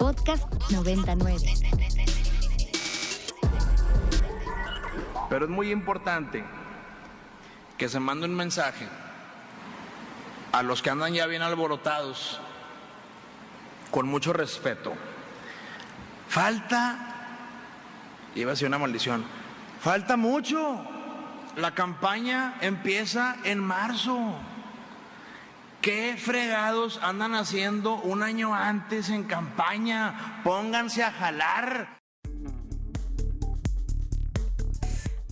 Podcast 99. Pero es muy importante que se mande un mensaje a los que andan ya bien alborotados, con mucho respeto. Falta, iba a ser una maldición, falta mucho. La campaña empieza en marzo. ¿Qué fregados andan haciendo un año antes en campaña? Pónganse a jalar.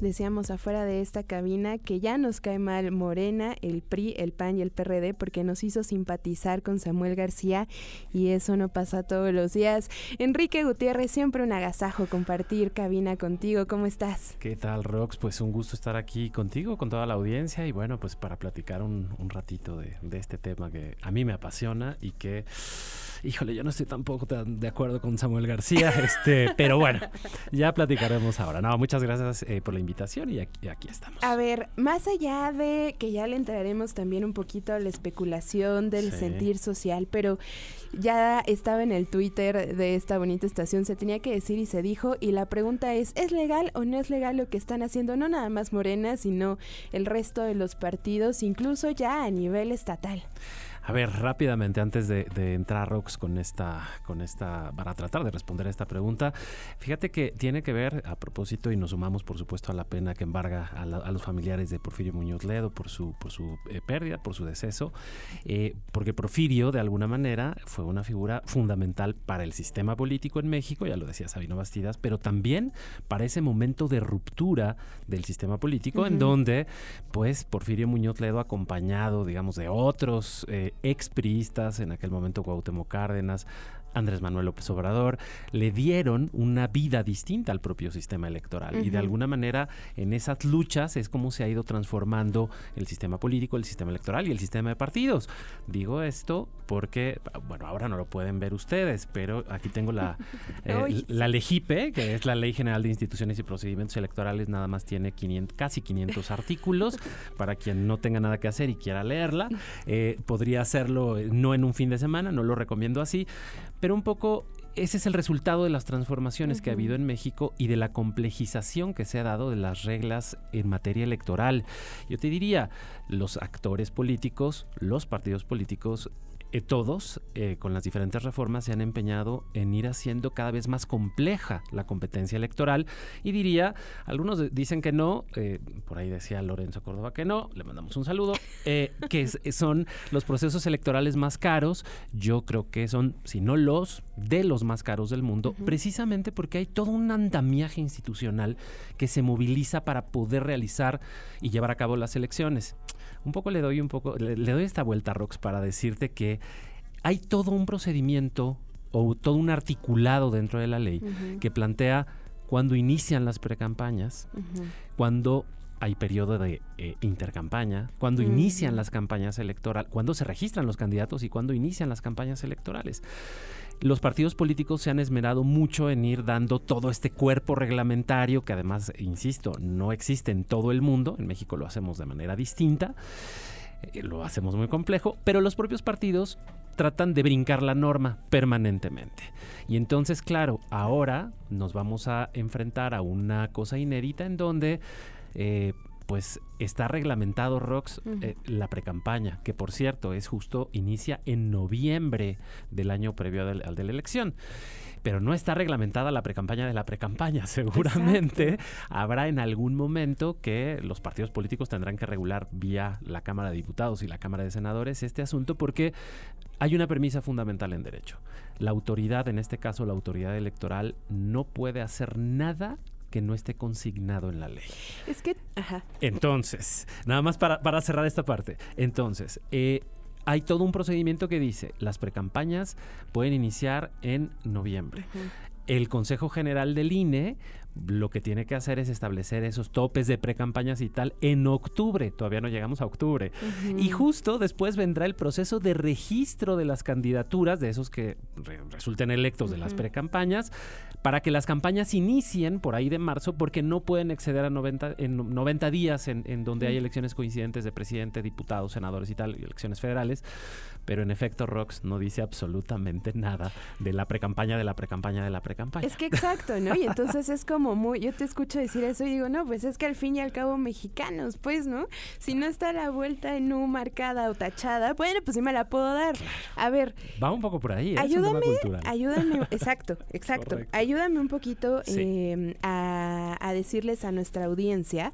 Decíamos afuera de esta cabina que ya nos cae mal Morena, el PRI, el PAN y el PRD porque nos hizo simpatizar con Samuel García y eso no pasa todos los días. Enrique Gutiérrez, siempre un agasajo compartir cabina contigo. ¿Cómo estás? ¿Qué tal, Rox? Pues un gusto estar aquí contigo, con toda la audiencia y bueno, pues para platicar un, ratito de, de este tema que a mí me apasiona y que híjole, yo no estoy tampoco tan de acuerdo con Samuel García, este, pero bueno, ya platicaremos ahora. No, muchas gracias eh, por la invitación y aquí, aquí, estamos. A ver, más allá de que ya le entraremos también un poquito a la especulación del sentir social, pero ya estaba en el Twitter de esta bonita estación, se tenía que decir y se dijo, y la pregunta es, ¿es legal o no es legal lo que están haciendo no nada más Morena, sino el resto de los partidos, incluso ya a nivel estatal? A ver, rápidamente, antes de, entrar Rox con esta, con esta, para tratar de responder a esta pregunta, fíjate que tiene que ver, a propósito, y nos sumamos, por supuesto, a la pena que embarga a, los familiares de Porfirio Muñoz Ledo por su, por su eh, pérdida, por su deceso, eh, porque Porfirio, de alguna manera, fue una figura fundamental para el sistema político en México, ya lo decía Sabino Bastidas, pero también para ese momento de ruptura del sistema político, en donde, pues, Porfirio Muñoz Ledo, acompañado, digamos, de otros eh, expriistas, en aquel momento Cuauhtémoc Cárdenas, Andrés Manuel López Obrador, le dieron una vida distinta al propio sistema electoral. Y de alguna manera en esas luchas es como se ha ido transformando el sistema político, el sistema electoral y el sistema de partidos. Digo esto porque, bueno, ahora no lo pueden ver ustedes, pero aquí tengo la, eh, la LEGIPE, que es la Ley General de Instituciones y Procedimientos Electorales, nada más tiene 500, casi 500 artículos. Para quien no tenga nada que hacer y quiera leerla, eh, podría hacerlo eh, no en un fin de semana, no lo recomiendo así pero un poco ese es el resultado de las transformaciones que ha habido en México y de la complejización que se ha dado de las reglas en materia electoral. Yo te diría, los actores políticos, los partidos políticos eh, todos, eh, con las diferentes reformas, se han empeñado en ir haciendo cada vez más compleja la competencia electoral. Y diría, algunos dicen que no, eh, por ahí decía Lorenzo Córdoba que no, le mandamos un saludo, que son los procesos electorales más caros. Yo creo que son, si no los, de los más caros del mundo, precisamente porque hay todo un andamiaje institucional que se moviliza para poder realizar y llevar a cabo las elecciones un poco le doy un poco, le, doy esta vuelta, Rox, para decirte que hay todo un procedimiento o todo un articulado dentro de la ley que plantea cuando inician las precampañas, cuando hay periodo de eh, intercampaña, cuando inician las campañas electorales, cuando se registran los candidatos y cuando inician las campañas electorales los partidos políticos se han esmerado mucho en ir dando todo este cuerpo reglamentario que además, insisto, no existe en todo el mundo, en México lo hacemos de manera distinta, eh, lo hacemos muy complejo, pero los propios partidos tratan de brincar la norma permanentemente. Y entonces, claro, ahora nos vamos a enfrentar a una cosa inédita en donde eh, pues está reglamentado, Rox, eh, la precampaña, que por cierto es justo, inicia en noviembre del año previo al, de la elección pero no está reglamentada la precampaña de la precampaña. Seguramente habrá en algún momento que los partidos políticos tendrán que regular vía la Cámara de Diputados y la Cámara de Senadores este asunto porque hay una premisa fundamental en derecho. La autoridad, en este caso la autoridad electoral, no puede hacer nada que no esté consignado en la ley. Es que, ajá. Entonces, nada más para, cerrar esta parte. Entonces, eh, hay todo un procedimiento que dice, las precampañas pueden iniciar en noviembre. El Consejo General del INE lo que tiene que hacer es establecer esos topes de pre-campañas y tal en octubre. Todavía no llegamos a octubre. Y justo después vendrá el proceso de registro de las candidaturas, de esos que resulten electos de las pre-campañas, para que las campañas inicien por ahí de marzo, porque no pueden exceder a 90, en 90 días en, en donde hay elecciones coincidentes de presidente, diputados, senadores y tal, y elecciones federales pero en efecto Rox no dice absolutamente nada de la precampaña, de la precampaña, de la precampaña. Es que exacto, ¿no? Y entonces es como muy, yo te escucho decir eso y digo, no, pues es que al fin y al cabo mexicanos, pues, ¿no? Si no está la vuelta en U marcada o tachada, bueno, pues sí me la puedo dar. A ver. Va un poco por ahí. ¿eh? Ayúdame, ayúdame, exacto, exacto. Ayúdame un poquito em, a, a decirles a nuestra audiencia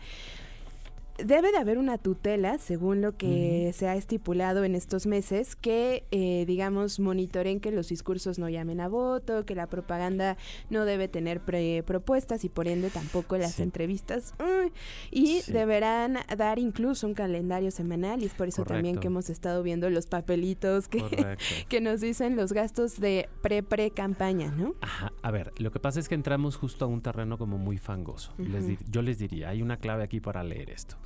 debe de haber una tutela, según lo que se ha estipulado en estos meses, que, eh, digamos, monitoren que los discursos no llamen a voto, que la propaganda no debe tener propuestas y por ende tampoco las entrevistas. y deberán dar incluso un calendario semanal y es por eso también que hemos estado viendo los papelitos que, que nos dicen los gastos de pre-pre-campaña, ¿no? Ajá. A ver, lo que pasa es que entramos justo a un terreno como muy fangoso. yo les diría, hay una clave aquí para leer esto.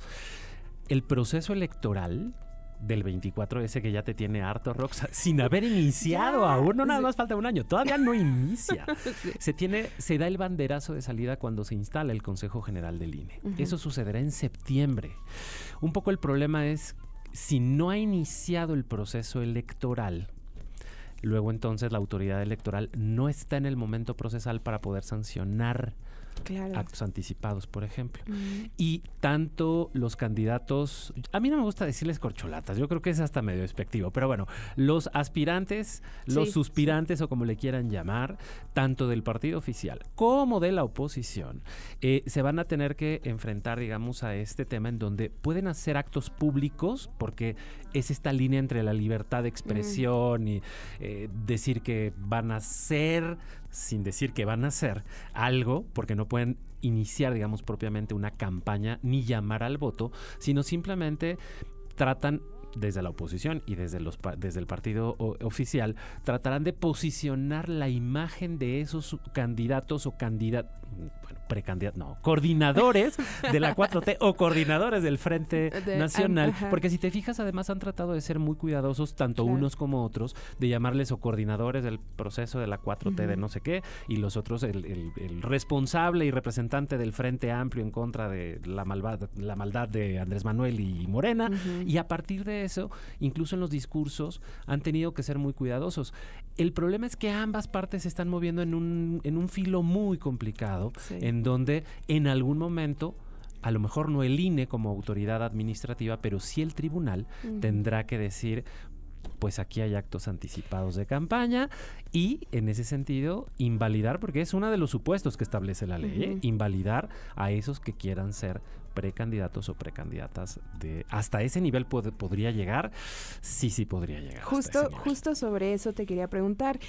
El proceso electoral del 24 ese que ya te tiene harto Rox sin haber iniciado aún no nada más falta un año todavía no inicia. Se tiene se da el banderazo de salida cuando se instala el Consejo General del INE eso sucederá en septiembre. Un poco el problema es si no ha iniciado el proceso electoral luego entonces la autoridad electoral no está en el momento procesal para poder sancionar actos anticipados, por ejemplo. Y tanto los candidatos, a mí no me gusta decirles corcholatas, yo creo que es hasta medio despectivo, pero bueno, los aspirantes, los suspirantes o como le quieran llamar, tanto del partido oficial como de la oposición, eh, se van a tener que enfrentar, digamos, a este tema en donde pueden hacer actos públicos, porque es esta línea entre la libertad de expresión y eh, decir que van a ser sin decir que van a hacer algo, porque no pueden iniciar, digamos, propiamente una campaña ni llamar al voto, sino simplemente tratan desde la oposición y desde, los, desde el partido oficial, tratarán de posicionar la imagen de esos candidatos o candidatos, precandidatos, no, coordinadores de la 4T o coordinadores del Frente Nacional, porque si te fijas, además han tratado de ser muy cuidadosos, tanto unos como otros, de llamarles o coordinadores del proceso de la 4T de no sé qué, y los otros el, responsable y representante del Frente Amplio en contra de la, malvada, la maldad de Andrés Manuel y Morena, y a partir de eso, incluso en los discursos, han tenido que ser muy cuidadosos. El problema es que ambas partes se están moviendo en un, en un filo muy complicado, en donde en algún momento a lo mejor no el INE como autoridad administrativa, pero sí el tribunal tendrá que decir, pues aquí hay actos anticipados de campaña y en ese sentido invalidar, porque es uno de los supuestos que establece la ley, ¿eh? invalidar a esos que quieran ser precandidatos o precandidatas de hasta ese nivel podría llegar. Sí sí podría llegar justo justo sobre eso te quería preguntar.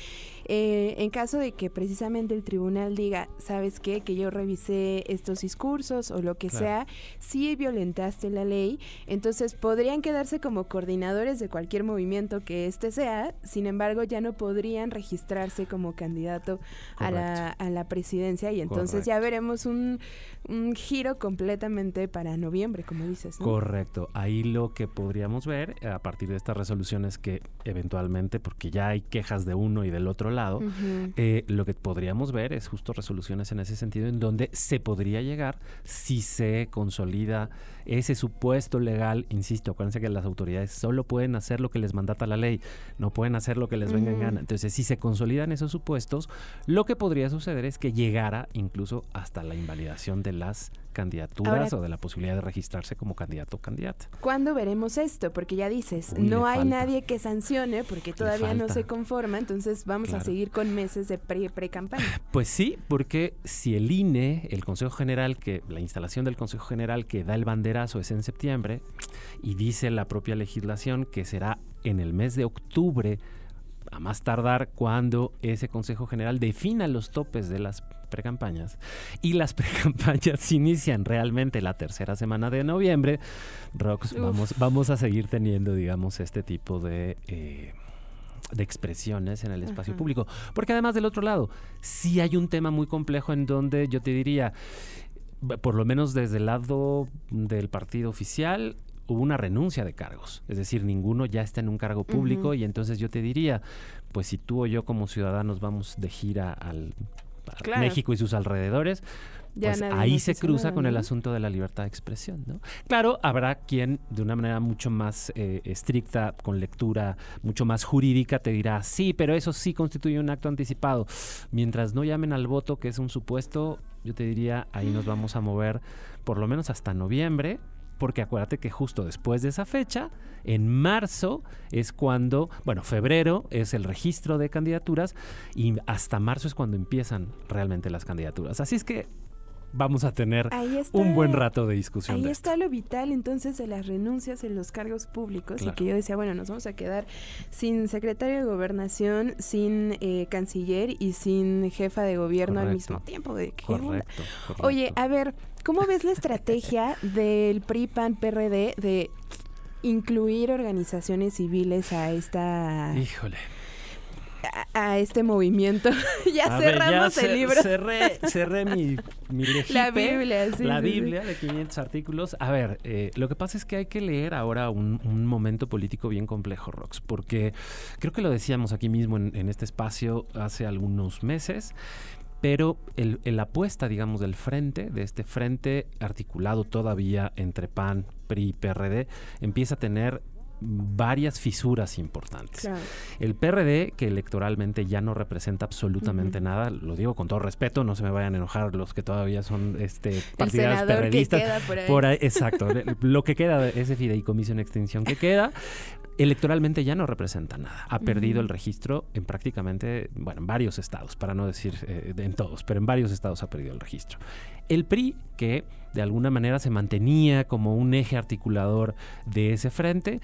Eh, en caso de que precisamente el tribunal diga sabes qué que yo revisé estos discursos o lo que sea si violentaste la ley entonces podrían quedarse como coordinadores de cualquier movimiento que este sea sin embargo ya no podrían registrarse como candidato a la, a la presidencia y entonces ya veremos un, un giro completamente para noviembre, como dices. Correcto. Ahí lo que podríamos ver a partir de estas resoluciones que eventualmente, porque ya hay quejas de uno y del otro lado, eh, lo que podríamos ver es justo resoluciones en ese sentido en donde se podría llegar si se consolida ese supuesto legal, insisto, acuérdense que las autoridades solo pueden hacer lo que les mandata la ley, no pueden hacer lo que les venga en gana. Entonces, si se consolidan esos supuestos, lo que podría suceder es que llegara incluso hasta la invalidación de las candidaturas o de la posibilidad de registrarse como candidato o candidata. ¿Cuándo veremos esto? Porque ya dices, no hay nadie que sancione porque todavía no se conforma, entonces vamos a seguir con meses de pre-campaña. pues sí, porque si el INE, el Consejo General, que la instalación del Consejo General que da el banderazo es en septiembre, y dice la propia legislación que será en el mes de octubre, a más tardar cuando ese Consejo General defina los topes de las precampañas. Y las precampañas inician realmente la tercera semana de noviembre, Rox, vamos, vamos a seguir teniendo, digamos, este tipo de... Eh, de expresiones en el espacio público. Porque además del otro lado, sí hay un tema muy complejo en donde yo te diría, por lo menos desde el lado del partido oficial, hubo una renuncia de cargos. Es decir, ninguno ya está en un cargo público y entonces yo te diría, pues si tú o yo como ciudadanos vamos de gira al México y sus alrededores, pues ahí se cruza con el asunto de la libertad de expresión. ¿no? Claro, habrá quien de una manera mucho más eh, estricta, con lectura mucho más jurídica, te dirá, sí, pero eso sí constituye un acto anticipado. Mientras no llamen al voto, que es un supuesto, yo te diría, ahí nos vamos a mover por lo menos hasta noviembre, porque acuérdate que justo después de esa fecha, en marzo es cuando, bueno, febrero es el registro de candidaturas y hasta marzo es cuando empiezan realmente las candidaturas. Así es que vamos a tener un buen rato de discusión. Ahí está lo vital entonces de las renuncias en los cargos públicos y que yo decía, bueno, nos vamos a quedar sin secretario de gobernación, sin eh, canciller y sin jefa de gobierno al mismo tiempo. correcto, Oye, a ver, ¿cómo ves la estrategia del PRI, PAN, PRD de incluir organizaciones civiles a esta... Híjole a, este movimiento. ya cerramos el libro. Cerré, mi, mi La Biblia, sí. La Biblia de 500 artículos. A ver, eh, lo que pasa es que hay que leer ahora un, momento político bien complejo, Rox, porque creo que lo decíamos aquí mismo en, este espacio hace algunos meses pero el, la apuesta, digamos, del frente, de este frente articulado todavía entre PAN, PRI y PRD, empieza a tener varias fisuras importantes. El PRD, que electoralmente ya no representa absolutamente nada, lo digo con todo respeto, no se me vayan a enojar los que todavía son este, partidarios PRDistas. por ahí. exacto, lo que queda de ese fideicomiso en extinción que queda, electoralmente ya no representa nada. Ha perdido el registro en prácticamente, bueno, en varios estados, para no decir eh, en todos, pero en varios estados ha perdido el registro. El PRI, que de alguna manera se mantenía como un eje articulador de ese frente,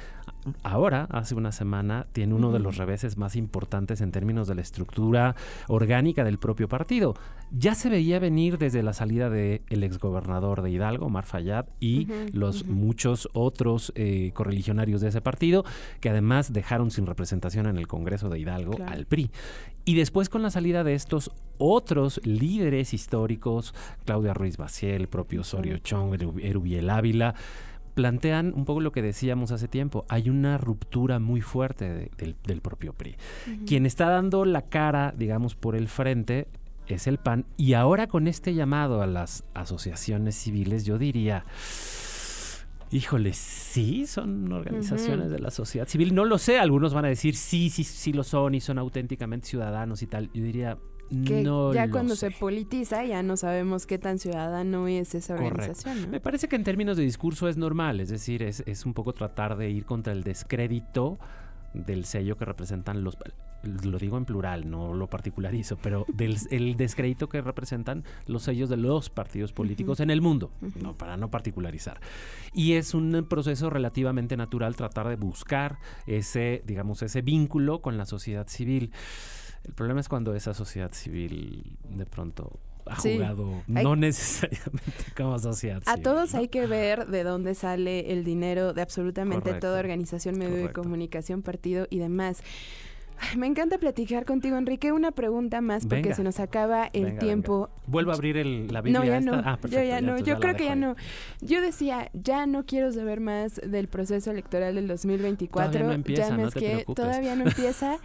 ahora, hace una semana, tiene uno de los reveses más importantes en términos de la estructura orgánica del propio partido. Ya se veía venir desde la salida del el exgobernador de Hidalgo, Mar Fayad, y los muchos otros eh, correligionarios de ese partido, que además dejaron sin representación en el Congreso de Hidalgo al PRI. Y después con la salida de estos otros líderes históricos, Claudia Ruiz Baciel, el propio Osorio Chong, Erubiel Ávila, plantean un poco lo que decíamos hace tiempo. Hay una ruptura muy fuerte del, propio PRI. Quien está dando la cara, digamos, por el frente es el PAN. Y ahora con este llamado a las asociaciones civiles, yo diría... Híjole, sí, son organizaciones de la sociedad civil. No lo sé, algunos van a decir sí, sí, sí lo son y son auténticamente ciudadanos y tal. Yo diría, que no ya cuando se politiza ya no sabemos qué tan ciudadano es esa organización. Me parece que en términos de discurso es normal, es decir, es, es un poco tratar de ir contra el descrédito del sello que representan los lo digo en plural, no lo particularizo, pero del el descrédito que representan los sellos de los partidos políticos en el mundo, no para no particularizar. Y es un proceso relativamente natural tratar de buscar ese, digamos, ese vínculo con la sociedad civil. El problema es cuando esa sociedad civil de pronto ha jugado no necesariamente como sociedad civil. A todos hay que ver de dónde sale el dinero de absolutamente toda organización, medio de comunicación, partido y demás. Me encanta platicar contigo, Enrique. Una pregunta más porque se nos acaba el tiempo. Vuelvo a abrir la Biblia. No, ya no. Ah, yo ya, no. Yo creo que ya no. Yo decía, ya no quiero saber más del proceso electoral del 2024. Todavía no empieza, ya no que todavía no empieza.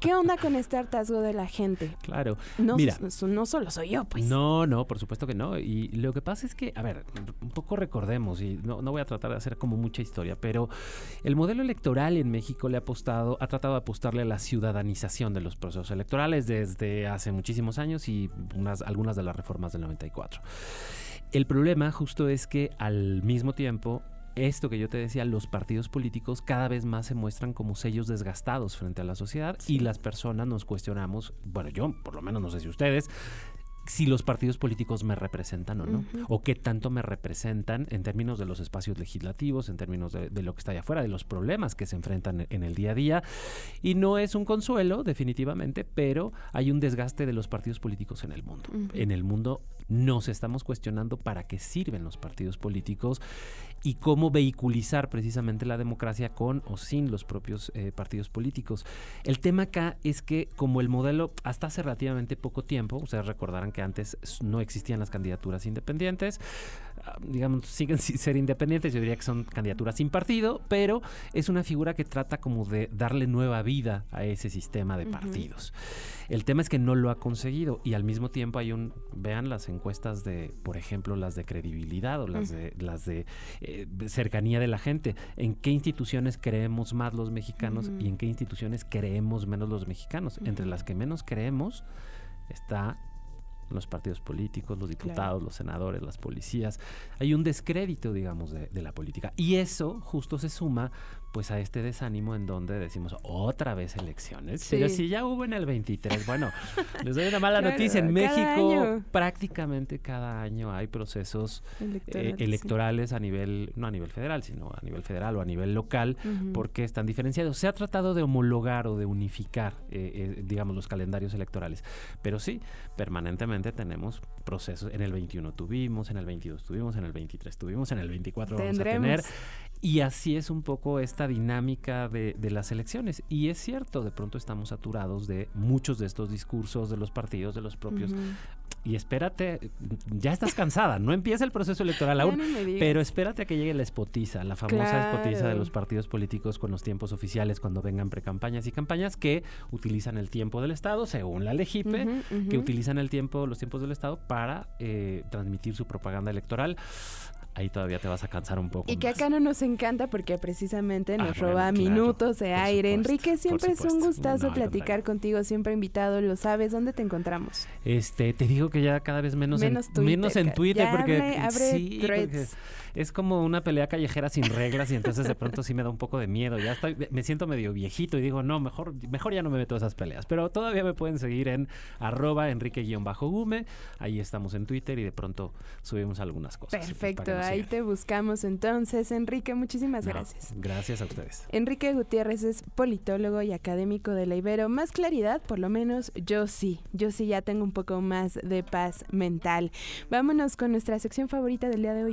¿Qué onda con este hartazgo de la gente? Claro. No, Mira, no solo soy yo, pues. No, no, por supuesto que no. Y lo que pasa es que, a ver, un poco recordemos, y no, no voy a tratar de hacer como mucha historia, pero el modelo electoral en México le ha apostado, ha tratado de apostarle a la ciudad ciudadanización de los procesos electorales desde hace muchísimos años y unas, algunas de las reformas del 94. El problema justo es que al mismo tiempo esto que yo te decía, los partidos políticos cada vez más se muestran como sellos desgastados frente a la sociedad y las personas nos cuestionamos, bueno, yo por lo menos no sé si ustedes, si los partidos políticos me representan o no, o qué tanto me representan en términos de los espacios legislativos, en términos de, lo que está allá afuera, de los problemas que se enfrentan en el día a día. Y no es un consuelo, definitivamente, pero hay un desgaste de los partidos políticos en el mundo. En el mundo nos estamos cuestionando para qué sirven los partidos políticos y cómo vehiculizar precisamente la democracia con o sin los propios eh, partidos políticos. El tema acá es que como el modelo hasta hace relativamente poco tiempo, ustedes recordarán que antes no existían las candidaturas independientes, digamos, siguen sin ser independientes, yo diría que son candidaturas sin partido, pero es una figura que trata como de darle nueva vida a ese sistema de partidos. El tema es que no lo ha conseguido y al mismo tiempo hay un, vean las encuestas de, por ejemplo, las de credibilidad o las de, las de eh, cercanía de la gente. ¿En qué instituciones creemos más los mexicanos y en qué instituciones creemos menos los mexicanos? Entre las que menos creemos está los partidos políticos, los diputados, los senadores, las policías. Hay un descrédito, digamos, de, de, la política. Y eso justo se suma pues a este desánimo en donde decimos otra vez elecciones. Pero si ya hubo en el 23, bueno, les doy una mala noticia. En México prácticamente cada año hay procesos eh, electorales, a nivel, no a nivel federal, sino a nivel federal o a nivel local, porque están diferenciados. Se ha tratado de homologar o de unificar, eh, eh, digamos, los calendarios electorales. Pero sí, permanentemente tenemos procesos. En el 21 tuvimos, en el 22 tuvimos, en el 23 tuvimos, en el 24 vamos a tener. Y así es un poco esta dinámica de, las elecciones. Y es cierto, de pronto estamos saturados de muchos de estos discursos de los partidos, de los propios. Y espérate, ya estás cansada, no empieza el proceso electoral aún, pero espérate a que llegue la espotiza, la famosa espotiza de los partidos políticos con los tiempos oficiales cuando vengan precampañas y campañas que utilizan el tiempo del Estado, según la Legipe, que utilizan el tiempo, los tiempos del Estado para eh, transmitir su propaganda electoral ahí todavía te vas a cansar un poco. Y que acá no nos encanta porque precisamente nos ah, roba minutos de aire. Enrique, siempre es un gustazo platicar contigo, siempre invitado, lo sabes, ¿dónde te encontramos? Este, te digo que ya cada vez menos, menos en, Twitter, menos en Twitter porque sí, es como una pelea callejera sin reglas y entonces de pronto sí me da un poco de miedo. Ya estoy, me siento medio viejito y digo, no, mejor, mejor ya no me meto a esas peleas. Pero todavía me pueden seguir en arroba enrique-gume. Ahí estamos en Twitter y de pronto subimos algunas cosas. Perfecto, ahí te buscamos entonces. Enrique, muchísimas gracias. Gracias a ustedes. Enrique Gutiérrez es politólogo y académico de la Ibero. Más claridad, por lo menos yo sí. Yo sí ya tengo un poco más de paz mental. Vámonos con nuestra sección favorita del día de hoy.